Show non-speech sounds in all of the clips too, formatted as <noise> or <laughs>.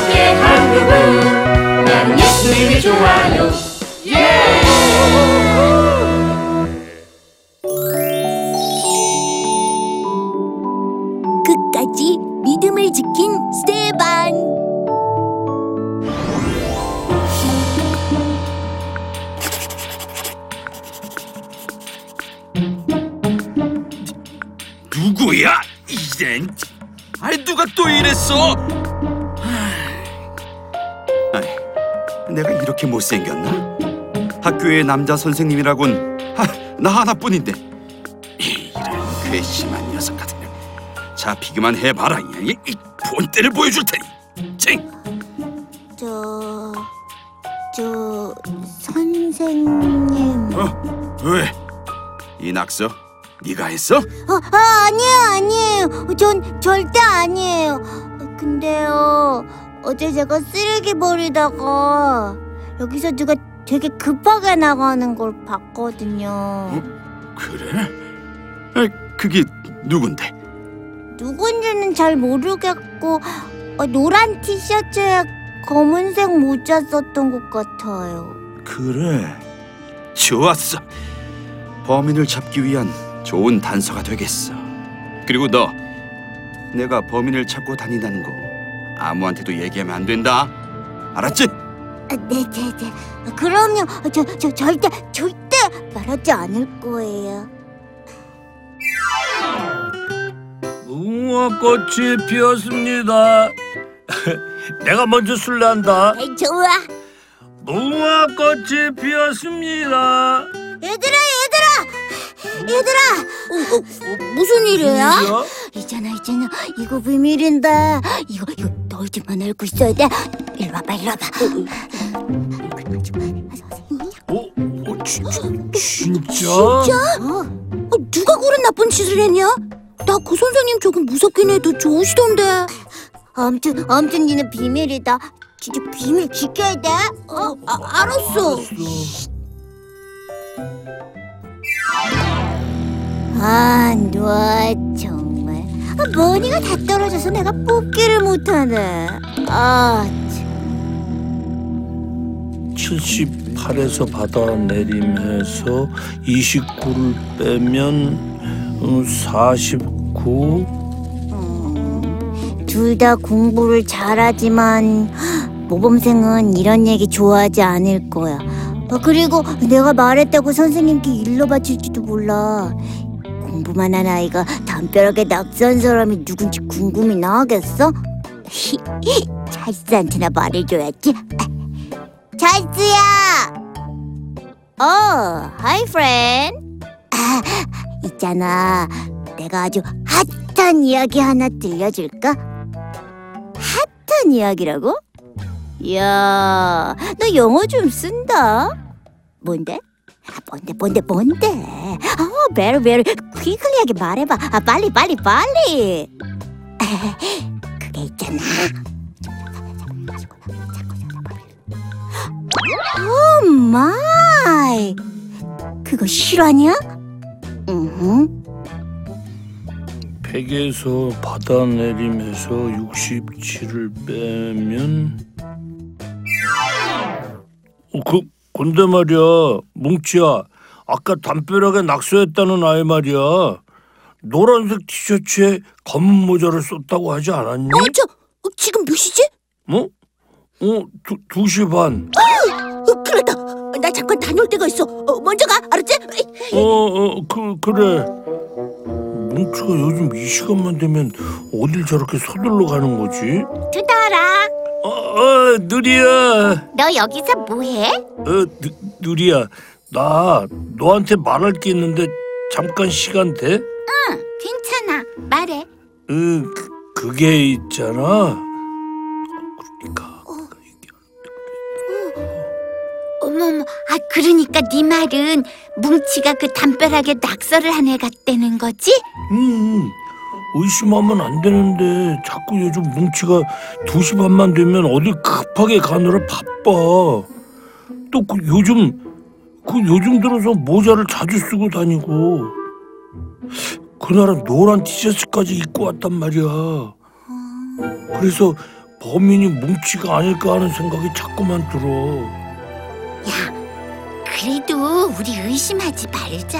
새롭게 한국은 나는 예수님이 좋아요 예! 끝까지 믿음을 지킨 스테반. 누구야? 이젠 아이 누가 또 이랬어? 아이, 내가 이렇게 못생겼나? 학교의 남자 선생님이라곤 하, 나 하나뿐인데 이런 괘씸한 녀석 같은 잡히기만 해봐라 이, 이 본때를 보여줄 테니 쟁 저, 저 선생님. 어? 왜? 이 낙서 네가 했어? 어, 아, 아니에요, 아니에요. 전 절대 아니에요. 근데요, 어제 제가 쓰레기 버리다가 여기서 누가 되게 급하게 나가는 걸 봤거든요. 그래? 아, 그게 누군데? 누군지는 잘 모르겠고 어, 노란 티셔츠에 검은색 모자 썼던 것 같아요. 그래 좋았어 범인을 잡기 위한 좋은 단서가 되겠어 그리고 너 내가 범인을 찾고 다닌다는 거 아무한테도 얘기하면 안 된다 알았지? 아, 네, 네, 네. 아, 그럼요. 저, 저 절대, 절대 말하지 않을 거예요. 무궁화꽃이 피었습니다. <laughs> 내가 먼저 술래한다. 에이, 좋아. 무궁화꽃이 피었습니다. 얘들아, 얘들아, 얘들아. 어, 어, 무슨 일이야? 뭐야? 있잖아, 있잖아. 이거 비밀인데. 이거, 이거 너희들만 알고 있어야 돼. 일로 와봐, 일로 와봐. 어, 어, 진, 진, 진짜? 진짜? 어, 누가 그런 나쁜 짓을 했냐? 나 그 선생님 조금 무섭긴 해도 좋으시던데. 아무튼, 아무튼 니네 비밀이다. 진짜 비밀 지켜야 돼. 어, 아, 알았어. 아, 너 정말. 아, 머리가 다 떨어져서 내가 뽑기를 못하네. 아, 참. 78에서 받아내림해서 29를 빼면 어, 49. 둘 다 공부를 잘하지만 모범생은 이런 얘기 좋아하지 않을 거야. 아, 그리고 내가 말했다고 선생님께 일러 바칠지도 몰라. 공부만 한 아이가 담벼락에 낙서한 사람이 누군지 궁금이나 하겠어? 찰스한테나 말해줘야지. 찰스야! 어, hi friend. 아, 있잖아. 내가 아주 핫한 이야기 하나 들려줄까? 핫한 이야기라고? 이야, 너 영어 좀 쓴다. 뭔데? 아, 뭔데, 뭔데, 뭔데? 어, very, very, quickly하게 말해봐. 아, 빨리, 빨리, 빨리. <laughs> 그게 있잖아. Oh my. 그거 실화냐? 응. 100에서 받아내림해서 67을 빼면 어, 그 근데 말이야 뭉치야 아까 담벼락에 낙서했다는 아이 말이야 노란색 티셔츠에 검은 모자를 썼다고 하지 않았니? 어, 저 어, 지금 몇 시지? 뭐? 어? 두, 2시 반 어, 큰일 났다. 나 잠깐 다녀올 데가 있어. 어, 먼저 가. 알았지? 어, 어, 그, 그래 뭉치가 요즘 이 시간만 되면 어딜 저렇게 서둘러 가는 거지? 두달아. 어, 어 누리야 너 여기서 뭐해? 어, 누, 누리야, 나 너한테 말할 게 있는데 잠깐 시간 돼? 괜찮아. 말해. 응, 그, 그게 있잖아. 그러니까 어머머. 아 그러니까 네 말은 뭉치가 그 담벼락에 낙서를 한 애 같다는 거지? 응, 의심하면 안 되는데 자꾸 요즘 뭉치가 두시 반만 되면 어딜 급하게 가느라 바빠. 또 그 요즘 그 요즘 들어서 모자를 자주 쓰고 다니고 그날은 노란 티셔츠까지 입고 왔단 말이야. 그래서 범인이 뭉치가 아닐까 하는 생각이 자꾸만 들어. 그래도 우리 의심하지 말자.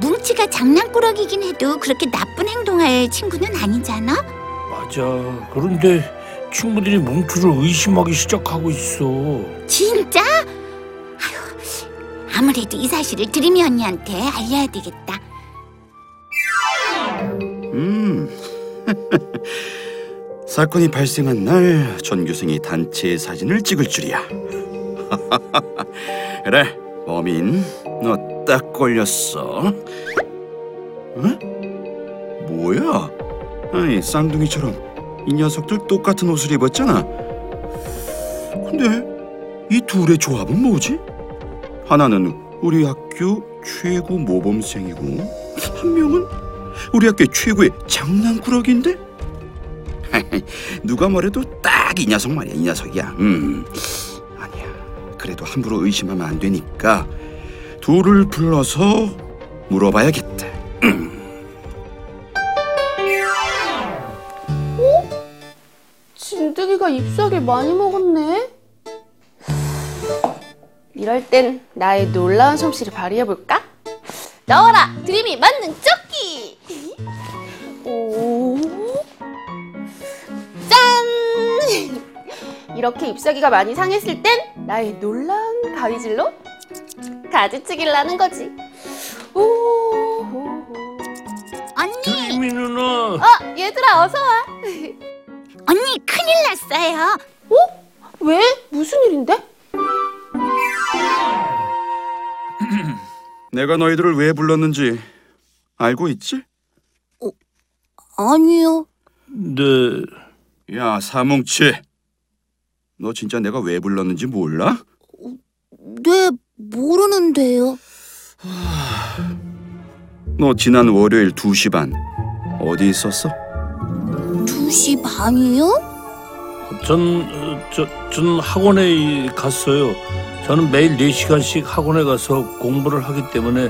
뭉치가 장난꾸러기긴 해도 그렇게 나쁜 행동할 친구는 아니잖아. 맞아. 그런데 친구들이 뭉치를 의심하기 시작하고 있어. 진짜? 아무래도 이 사실을 드림이 언니한테 알려야 되겠다. 음. <laughs> 사건이 발생한 날 전교생이 단체 사진을 찍을 줄이야. <laughs> 그래, 범인, 너 딱 걸렸어. 응? 뭐야? 아니 쌍둥이처럼 이 녀석들 똑같은 옷을 입었잖아. 근데 이 둘의 조합은 뭐지? 하나는 우리 학교 최고 모범생이고 한 명은 우리 학교 최고의 장난꾸러기인데? <laughs> 누가 뭐래도 딱 이 녀석 말이야 이 녀석이야. 음. 아니야. 그래도 함부로 의심하면 안 되니까 둘을 불러서 물어봐야겠다. 진드기가 잎사귀를 많이 먹었네. 이럴 땐 나의 놀라운 솜씨를 발휘해볼까? 나와라! 드림이 만능 조끼! 오. 짠! 이렇게 잎사귀가 많이 상했을 땐 나의 놀라운 가위질로 가지치기를 하는 거지. 오. 언니, 드림이 누나. 어, 얘들아, 어서와. 언니 큰일 났어요. 왜? 무슨 일인데? 내가 너희들을 왜 불렀는지 알고 있지? 아니요. 네. 야 사뭉치 너 진짜 내가 왜 불렀는지 몰라? 네, 모르는데요. 너 지난 월요일 2시 반 어디 있었어? 2시 반이요? 전, 어, 저, 전 학원에 갔어요. 저는 매일 4시간씩 학원에 가서 공부를 하기 때문에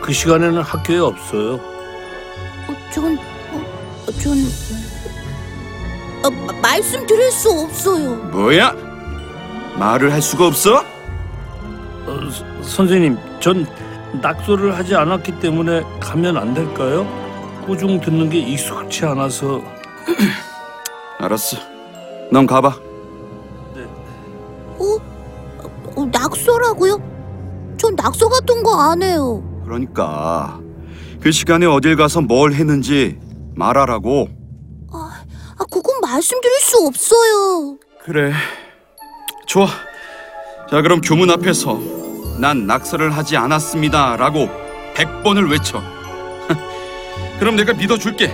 그 시간에는 학교에 없어요. 어, 전, 어, 전 어, 마- 말씀드릴 수 없어요. 뭐야? 말을 할 수가 없어? 어, 서- 선생님, 전 낙서를 하지 않았기 때문에 가면 안 될까요? 꾸중 듣는 게 익숙치 않아서 <clears throat> 알았어 넌 가봐 낙서라고요? 전 낙서 같은 거 안 해요. 그러니까 그 시간에 어딜 가서 뭘 했는지 말하라고 아, 그건 말씀드릴 수 없어요. 그래 좋아 자 그럼 교문 앞에서 난 낙서를 하지 않았습니다 라고 100번을 외쳐 <laughs> 그럼 내가 믿어 줄게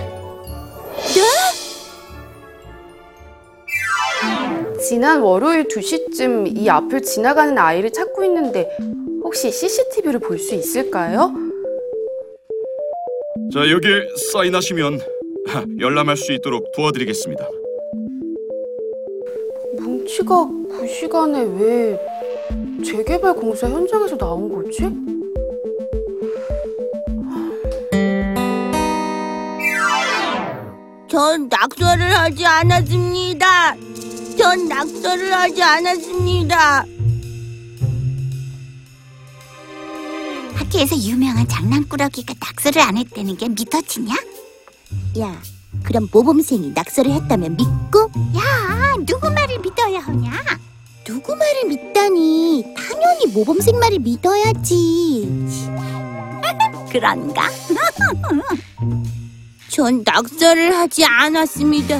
지난 월요일 2시쯤 이 앞을 지나가는 아이를 찾고 있는데 혹시 CCTV를 볼 수 있을까요? 자 여기에 사인하시면 열람할 수 있도록 도와드리겠습니다 뭉치가 그 시간에 왜 재개발 공사 현장에서 나온 거지? 전 낙서를 하지 않았습니다. 전 낙서를 하지 않았습니다. 학교에서 유명한 장난꾸러기가 낙서를 안 했다는 게 믿어지냐? 야, 그럼 모범생이 낙서를 했다면 믿고? 야, 누구 말을 믿어야 하냐? 누구 말을 믿다니? 당연히 모범생 말을 믿어야지. <laughs> 그런가? <laughs> 전 낙서를 하지 않았습니다.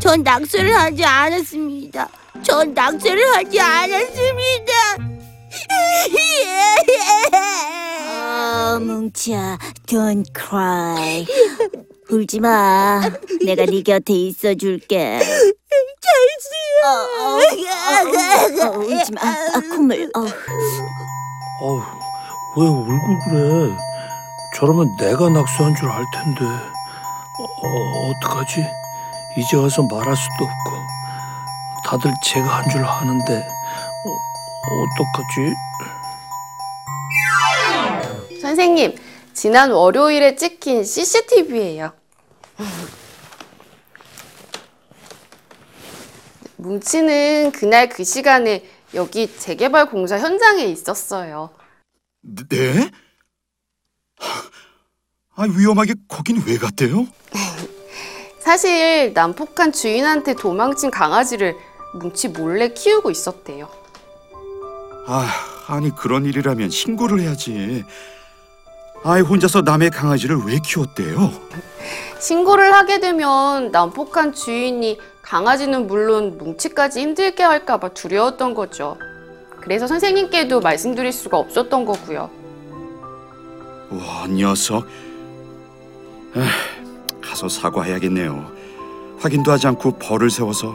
전 낙서를 하지 않았습니다. 전 낙서를 하지 않았습니다. 아, 뭉치야, don't cry. 울지 마. 내가 네 곁에 있어줄게. 잘지요. 어, 울지 마. 아, 콧물. 어. 어우, 왜 울고 그래? 저러면 내가 낙서한 줄 알 텐데. 어, 어, 어떡하지? 이제 와서 말할 수도 없고. 다들 제가 한 줄 아는데. 어, 어떡하지? 선생님, 지난 월요일에 찍힌 CCTV예요. 뭉치는 그날 그 시간에 여기 재개발 공사 현장에 있었어요. 네? 아 위험하게 거긴 왜 갔대요? <laughs> 사실 난폭한 주인한테 도망친 강아지를 뭉치 몰래 키우고 있었대요. 아 아니 그런 일이라면 신고를 해야지. 아이 혼자서 남의 강아지를 왜 키웠대요? 신고를 하게 되면 난폭한 주인이 강아지는 물론 뭉치까지 힘들게 할까봐 두려웠던 거죠. 그래서 선생님께도 말씀드릴 수가 없었던 거고요. 와 녀석. 에휴, 가서 사과해야겠네요. 확인도 하지 않고 벌을 세워서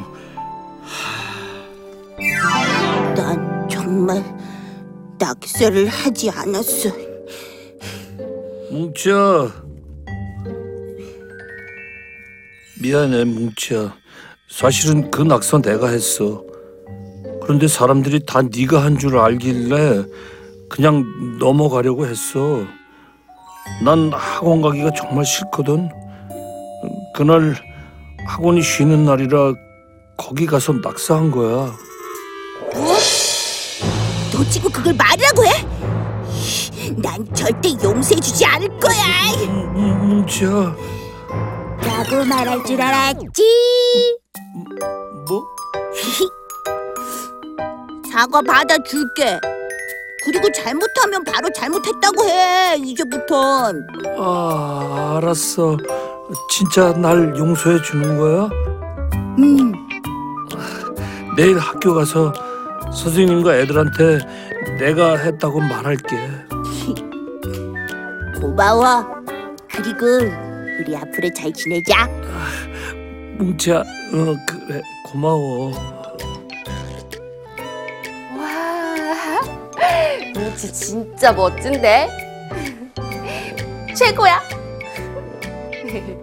난 정말 낙서를 하지 않았어. 뭉치야. 미안해, 뭉치야. 사실은 그 낙서 내가 했어. 그런데 사람들이 다 네가 한 줄 알길래 그냥 넘어가려고 했어. 난 학원 가기가 정말 싫거든. 그날 학원이 쉬는 날이라 거기 가서 낙서한 거야. 뭐? 너 지금 그걸 말이라고 해? 난 절대 용서해주지 않을 거야. 뭉- 뭉치야. 라고 말할 줄 알았지. 뭐? <laughs> 사과 받아줄게. 그리고 잘못하면 바로 잘못했다고 해. 이제부턴. 아, 알았어. 진짜 날 용서해 주는 거야? 음. 내일 학교 가서 선생님과 애들한테 내가 했다고 말할게. <laughs> 고마워. 그리고 우리 앞으로 잘 지내자. 뭉치야, 어 그래 고마워. 와, 뭉치 진짜 멋진데? <laughs> 최고야. <laughs>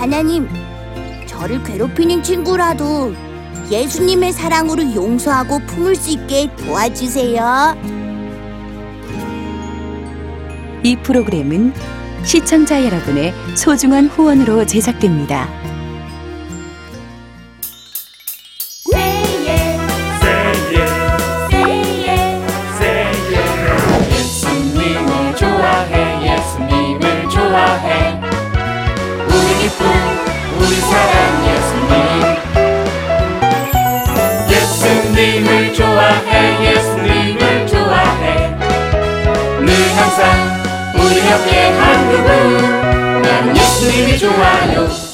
하나님, 저를 괴롭히는 친구라도 예수님의 사랑으로 용서하고 품을 수 있게 도와주세요. 이 프로그램은 시청자 여러분의 소중한 후원으로 제작됩니다. 항상 우